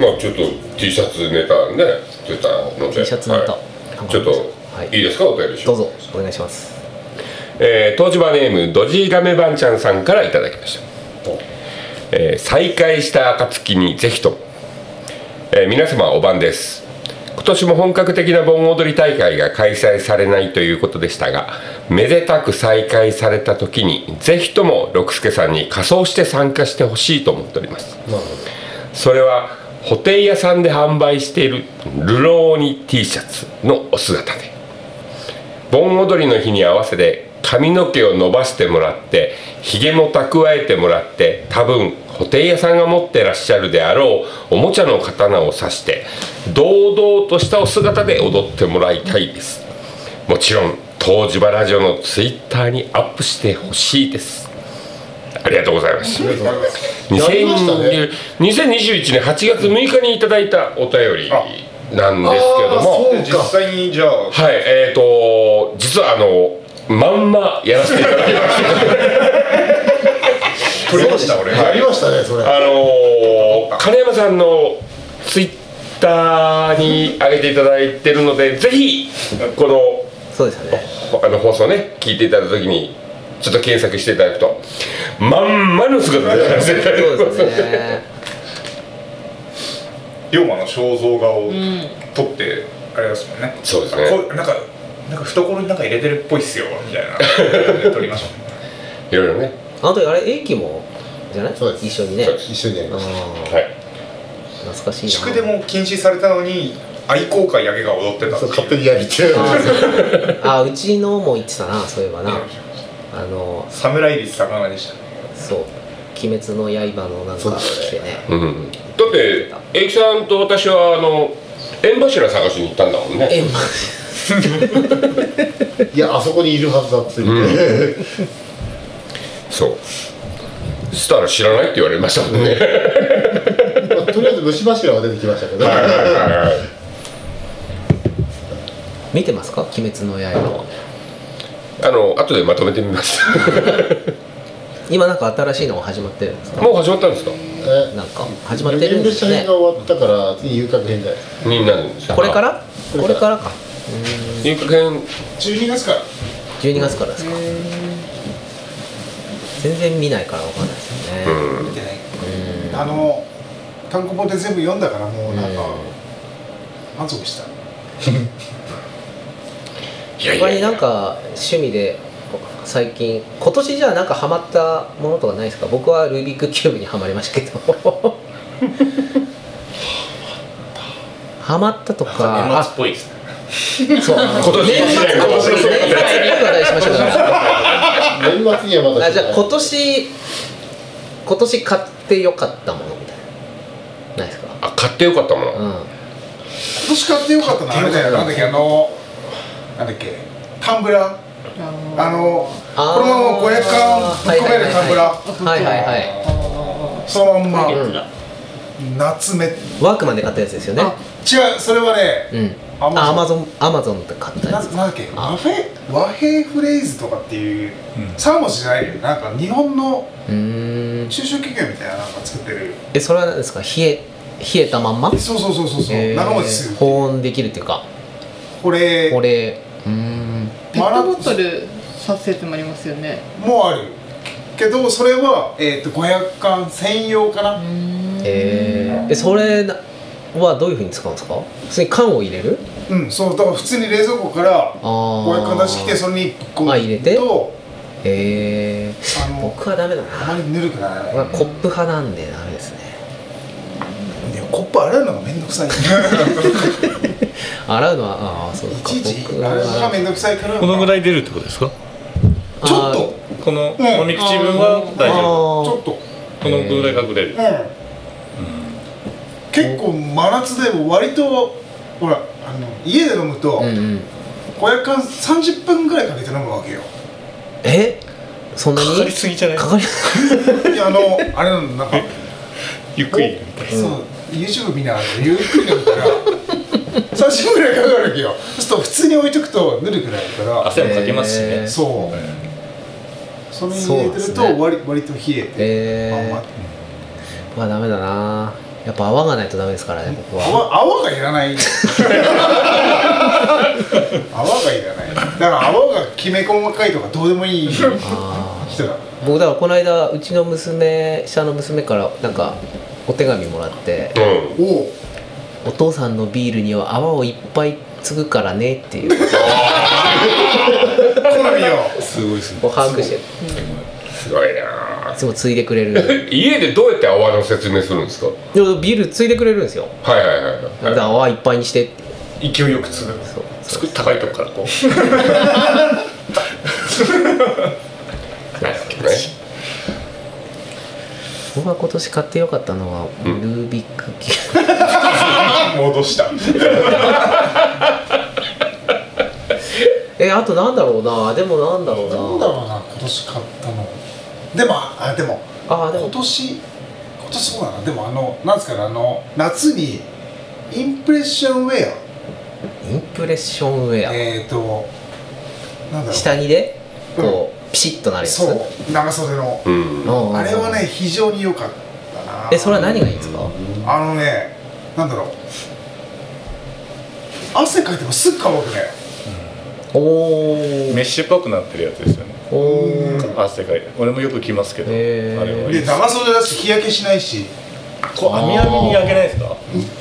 まあちょっと T シャツネタね出たので。T シャツネタ。はい。ちょっと、はい。い、いですか？お便りしどうぞ。お願いします。えー、東芝ネームドジガメバンちゃんさんからいただきました、えー再開した暁にぜひとも、えー皆様お晩です。今年も本格的な盆踊り大会が開催されないということでしたがめでたく再開された時にぜひとも六助さんに仮装して参加してほしいと思っております。それはホテイ屋さんで販売しているルローニ T シャツのお姿で。盆踊りの日に合わせて髪の毛を伸ばしてもらってひげも蓄えてもらって多分ホテイ屋さんが持ってらっしゃるであろうおもちゃの刀を刺して堂々としたお姿で踊ってもらいたいです。もちろん東芝ラジオのツイッターにアップしてほしいです。りがとうございます。やりましたね2021年8月6日にいただいたお便りなんですけども。実際にじゃあ。はいえー、と実はあのまんまやらせていただきました。取りました俺。やりましたねそれ。あのー金山さんのツイッターに上げていただいてるのでぜひこのそうですよね。あの放送ね聞いていただいた時にちょっと検索していただくと。まんまの姿でやらせていただきそうですね龍馬の肖像画を撮ってあれですもんね。そうですね。あこうなんかなんか懐になんか入れてるっぽいっすよみたいな。撮りましいろいろね。あの時あれ英樹もじゃない？そうです。一緒にね。一緒にやりました。あはい。ー懐かしいな。宿でも禁止されたのに愛好会だけが踊ってた勝手にやりてああうちのも言ってたなそういえばなあの侍率高めでしたそう「鬼滅の刃」のなんか来てね。うん、だって英樹さんと私はあの縁柱探しに行ったんだもんね。えま いやあそこにいるはずだっつって、そう。そしたら知らないって言われましたもんね。まあとりあえず虫柱が出てきましたけど、はいはいはいはい。見てますか「鬼滅の刃」はあの後でまとめてみます。今なんか新しいのが始まってるんですか？もう始まったんですか？えなんか？始まってるんですね。編が終わったから次遊郭編だよになるんですかこれから。これからか？入学編12月から。12月からですか？全然見ないからわかんないですよね。あの単行本で全部読んだからもうなんか満足した 他になんか趣味で最近今年じゃあなんかハマったものとかないですか？僕はルービックキューブにはまりましたけど。ハマったとか。年末っぽいですね。あそう。今年年末一年年末に話題しましょうか年末にはまたあじゃあ今年今年買ってよかったものみたいな。ないですか？あ買ってよかったもの、うん。今年買ってよかったのあれだよ。なんだっけあのなんだっけ？タンブラー？あのあーこのまま500缶ぶっ込めるタンブラー。はいはいはい。そのまんま。うん夏目。違うワークマンで買ったやつですよね。それはねうん。アマゾンあアマゾンアマゾンで買ったなやつ。なんだっけ？和平和平フレーズとかっていう3文字じゃないよなんか日本のうーん。中小企業みたいななんか作ってる。えそれは何ですか？冷え冷えたまんま？そうそうそうそうそう。えー。長持ちする保温できるっていうか。これこれうーんペットボトルさせてもありますよね。もある。けどそれは、えー、と500缶専用かな。えー、えそれはどういうふうに使うんですか？普通に缶を入れる？うんそうだから普通に冷蔵庫からあー。500缶出してきてそれにぶっ込むあ入れて？とえー、あの僕はダメだな。あまりぬるくない。僕はコップ派なんでダメですね。でもコップ洗うのがめんどくさいい 洗うのはああそうか。僕洗うのがはめんどくさいから。このぐらい出るってことですか？ちょっと。このうん。飲み口分は大丈夫？ちょっと。このぐらい隠れる。うん。結構真夏でも割とほらあの家で飲むとうんうん。500缶30分ぐらいかけて飲むわけよ。え？そんなに？かかりすぎじゃない？かかり？いやあのあれなのなんか。ゆっくりそう YouTube 見ながらゆっくり飲むから30分ぐらいかかるわけよそうすると普通に置いとくとぬるくなるから。汗もかけますしね。えー。そう。それに入れてると割,、割と冷えて、えー。まんま。はダメだな。やっぱ泡がないとダメですからね僕は。泡泡がいらない。泡がいらない。だから泡がきめ細かいとかどうでもいい人だ。僕だからこの間うちの娘下の娘からなんかお手紙もらって。うん。おお「お父さんのビールには泡をいっぱい継ぐからね」っていう。好みよすごいですねを把握していすごいな。つも継いでくれる。家でどうやって泡の説明するんですか？でもビール継いでくれるんですよ。はいはいはいだから泡いっぱいにして勢いよく継ぐそう。作っ高いとこからこう。僕が今年買ってよかったのはルービックキューブ 戻した。えあとなんだろうな。でもなんだろうな。なんだろうな今年買ったの。でもあでも。ああでも。今年今年そうだな。でもあのなんですかねあの夏にインプレッションウェインプレッションウェア、アえっ、ー、となんだろう。下着でこう、ピシッとなるやつ？そう。長袖の。うん。うん。あれはね非常に良かったな。えそれは何がいいんですか？あのねなんだろう。汗かいてもすぐ乾くね。おおメッシュっぽくなってるやつですよね。おお汗かいて。俺もよく着ますけどあへー。でれは。いいです長袖だし日焼けしないし。こう網網に焼けないですか？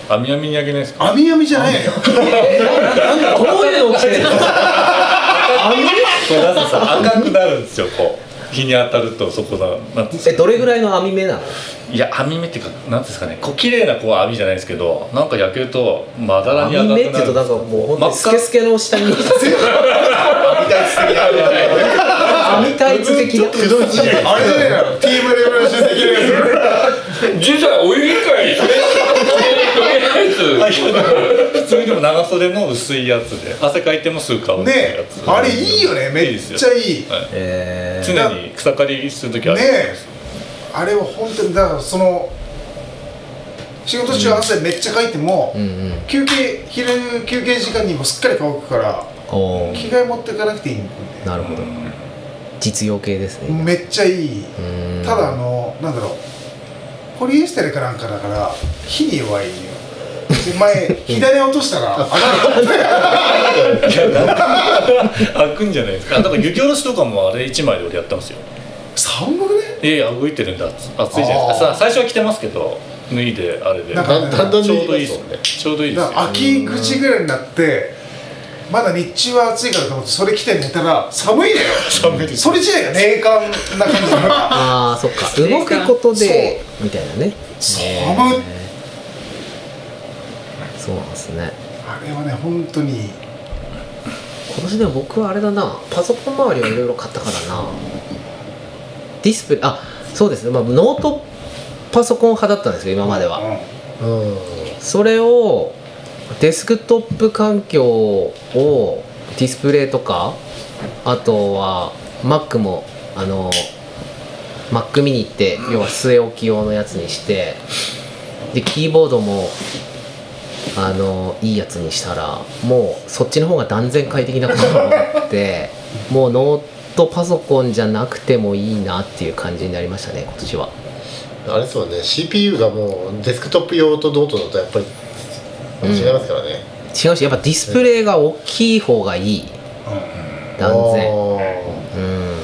網網に焼けないですか？網網じゃないよ。どういうの着てる。の これなんかさ赤くなるんですよこう日に当たるとそこがなんえどれぐらいの網目なの？いや網目っていうかなんていうんですかねこう綺麗なこう網じゃないですけどなんか焼けるとまだらに網目っていうとなんかもうほんスケスケの下に。網タイツ的な。あれじゃないの TM レベル出席のや実は お湯以外普通にでも長袖の薄いやつで。汗かいてもすぐ乾つくやねつあれいいよね。めっちゃいい。え常に草刈りする時ある。ねあれは本当にだからその仕事中汗めっちゃかいても、ー、うんうん。休憩昼休憩時間にもすっかり乾くからお着替え持っていかなくていいんだよなるほど。実用系ですね。めっちゃいい。うん。ただあのなんだろう。ポリエステルかなんかだから火に弱いのよで前左落としたら開くんじゃないですか。だから雪下ろしとかもあれ1枚で俺やったんですよ。寒くね？いやいや動いてるんで熱熱いじゃないですか。さ最初は着てますけど脱いであれで。なんかだんだんだんちょうどいいですね。ちょうどいいです秋口ぐらいになってまだ日中は暑いからと思ってそれ着て寝たら寒いのよ寒いです。それ自体が冷感な感じ ああそっか。動くことでみたいなね。寒いそうなんですね。あれはね本当に。今年でも僕はあれだな。パソコン周りはいろいろ買ったからな。ディスプレイあそうですね、まあ、ノートパソコン派だったんですよ今までは、うん。それをデスクトップ環境をディスプレイとかあとは Mac もあの Mac mini って要は据え置き用のやつにしてでキーボードもあのいいやつにしたらもうそっちの方が断然快適なことが分かって もうノートパソコンじゃなくてもいいなっていう感じになりましたね今年は。あれですもんね CPU がもうデスクトップ用とノートだとやっぱり違いますからね、違うしやっぱディスプレイが大きい方がいい。断然。うん。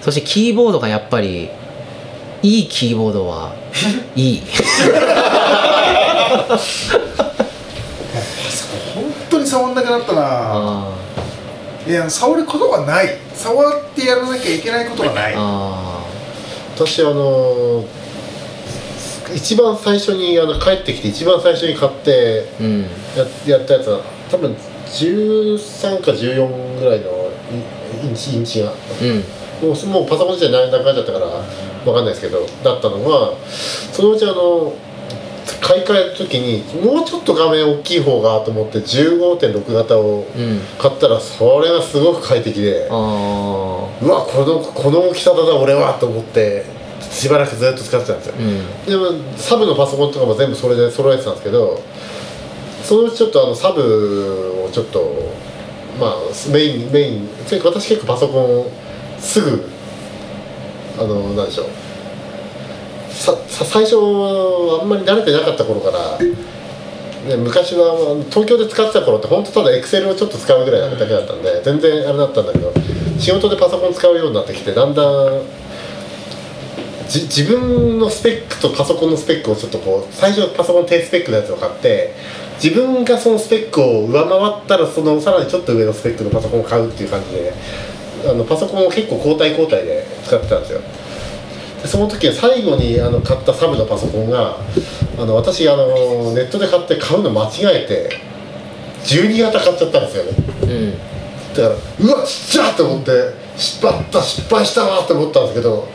そしてキーボードがやっぱりいいキーボードはいい に触んなくなったな。あいや触ることがない。触ってやらなきゃいけないことがない。ー。あ私あの一番最初にあの帰ってきて一番最初に買ってーうん。ややったやつは多分13か14ぐらいのイインチインチが。うん。もうもうパソコン自体何段階だったからわかんないですけどだったのがそのうちあの買い替えた時にもうちょっと画面大きい方がと思って15.6型をうん。買ったらそれがすごく快適で。あうわこのこの大きさだな俺はと思ってしばらくずっと使ってたんですよ。ーうん。でもサブのパソコンとかも全部それで揃えてたんですけどそのうちちょっとあのサブをちょっとまあメインメイン私結構パソコンすぐあのなんでしょうさ最初あんまり慣れてなかった頃から、ね、昔は東京で使ってた頃って本当ただエクセルをちょっと使うぐらいだけだったんで全然あれだったんだけど仕事でパソコン使うようになってきてだんだん自分のスペックとパソコンのスペックをちょっとこう最初パソコン低スペックのやつを買って自分がそのスペックを上回ったらそのさらにちょっと上のスペックのパソコンを買うっていう感じであのパソコンを結構交代交代で使ってたんですよ。その時は最後にあの買ったサブのパソコンがあの私あのネットで買って買うの間違えて12型買っちゃったんですよね。うん。だからうわちっちゃと思って失敗した失敗したなって思ったんですけど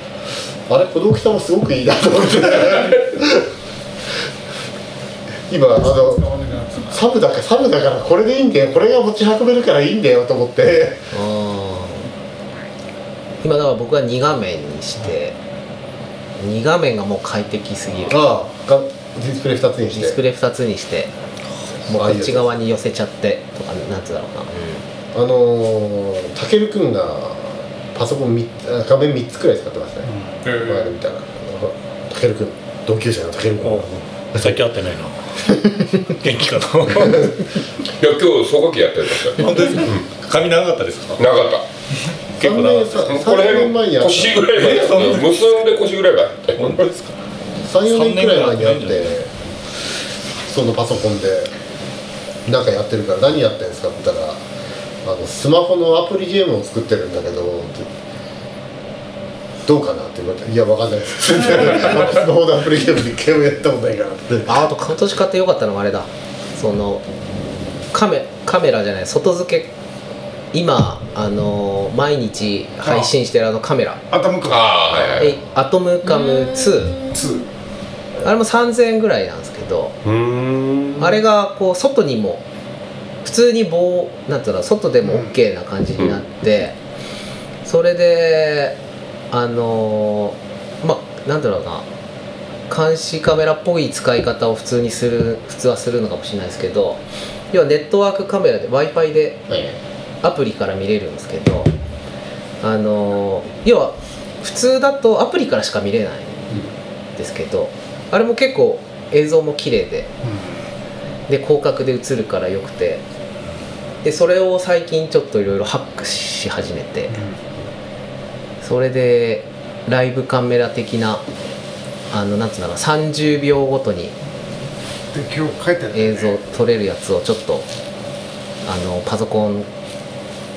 あれこの大きさもすごくいいなと思って。今あのサブだからサブだからこれでいいんだよ。これが持ち運べるからいいんだよと思って。今だから僕は2画面にして2画面がもう快適すぎる。デああがディスプレイ2つにして。ィスプレイ2つにして。もうこっち側に寄せちゃってとかなんつうだろうな、あのー、たけるくんがパソコン画面3つくらい使ってますね、前で見たら。たけるくん同級生のたけるくん。が最近会ってないな。元気かな。いや今日総書記やってるんですよ。本当ですか？髪長かったですか？なかった結構長かった3この年前にあった。腰ぐらいまで。結んで腰ぐらいまで本当ですか34年くらい前にあってそのパソコンでなんかやってるから何やってんですかって言ったらあのスマホのアプリゲームを作ってるんだけどどうかなって言われて「いやわかんないです」スマホのアプリゲームでゲームやったことないからってああと今年買ってよかったのがあれだそのカメカメラじゃない外付け今あのー毎日配信してるあのカメラ。アトムカああはいはい。えアトムカム2 2あれも3000円ぐらいなんですけどあれがこう外にも普通に棒なんていうの外でも OK な感じになって、それであのーまあなんだろうな。監視カメラっぽい使い方を普通にする普通はするのかもしれないですけど要はネットワークカメラで w i f i でアプリから見れるんですけどあのー要は普通だとアプリからしか見れないんですけどあれも結構映像も綺麗でで広角で映るからよくてでそれを最近ちょっといろいろハックし始めてそれでライブカメラ的なあのなんつうんだろう30秒ごとに映像撮れるやつをちょっとあのパソコン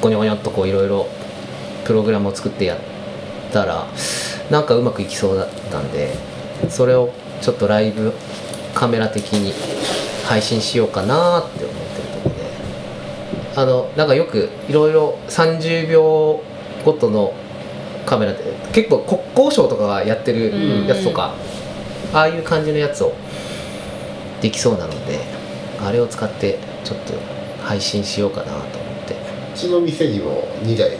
ゴニョゴニョっとこういろいろプログラムを作ってやったらなんかうまくいきそうだったんでそれをちょっとライブカメラ的に配信しようかなって思ってるところで。あのなんかよくいろいろ30秒ごとのカメラって結構国交省とかがやってるやつとかああいう感じのやつをできそうなのであれを使ってちょっと配信しようかなと思って。うちの店にも2台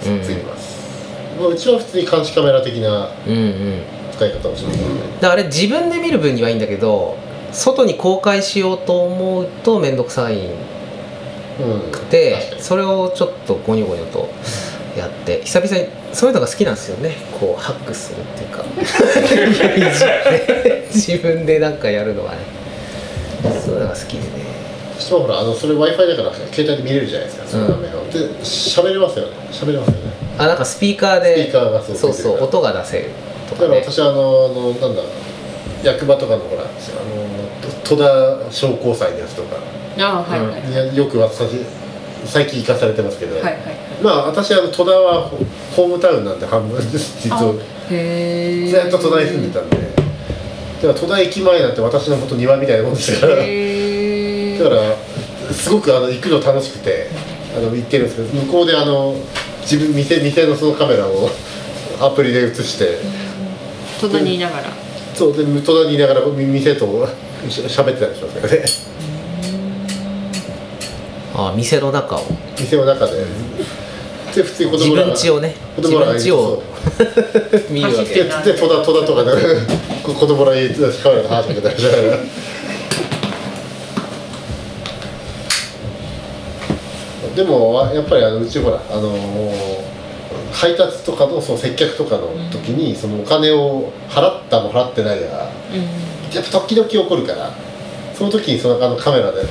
ついてます、まあうちは普通に監視カメラ的なうんうん。使い方をします。ので、だからあれ自分で見る分にはいいんだけど外に公開しようと思うと面倒くさいんうん、それをちょっとゴニョゴニョとやって久々にそういうのが好きなんですよね。こうハックするっていうか。自分でなんかやるのがね。そういうのが好きでねしかもほらあのそれ w i f i だから携帯で見れるじゃないですかその画面を、で喋れますよね。喋れますよね。あなんかスピーカーでスピーカーがそうそうそう音が出せるとだかからね私あのあのなんだ役場とかのほらあのと戸田商工祭のやつとか。あはいはい。いやよく私最近行かされてますけど、はいはいまあ私あの戸田はホホームタウンなんで半分です。実は。へえずっと戸田に住んでたんで。だから戸田駅前なんて私のこと庭みたいなもんですから。へだからすごくあの行くの楽しくてあの行ってるんですけど向こうであの自分店店のそのカメラをアプリで映して隣にいながら。そうで戸田にいながらみ店とし喋ってたりしますからね。あ店の中を。店の中で。で普通に子自供ら分家をね。自子供らが分家を 見るわけ。でで戸田戸田とかでこ子供らにカメラで話しかけたりしながらでもやっぱりあのうちほらあの配達とかのその接客とかの時にそのお金を払ったも払ってないがうん。やっぱ時々起こるからその時にそのあのカメラで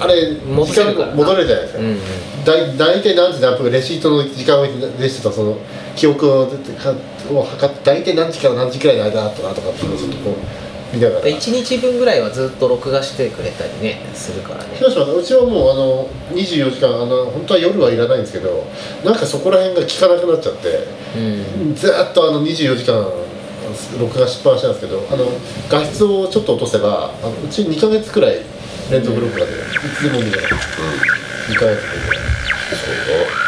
あれ戻時間戻れるじゃないですか、うんうん。だい大体何時何分レシートの時間をレシートその記憶をかを測って大体何時から何時くらいの間だったなとかっていうのをちょっとこう1日分ぐらいはずっと録画してくれたりねするからね。広島うちはもうあの24時間あの本当は夜はいらないんですけどなんかそこら辺が効かなくなっちゃってうん。ずーっとあの24時間録画しっぱなしなんですけどあの画質をちょっと落とせばあのうち2ヶ月くらい連続録画でいつでも見れます、2ヶ月で。そう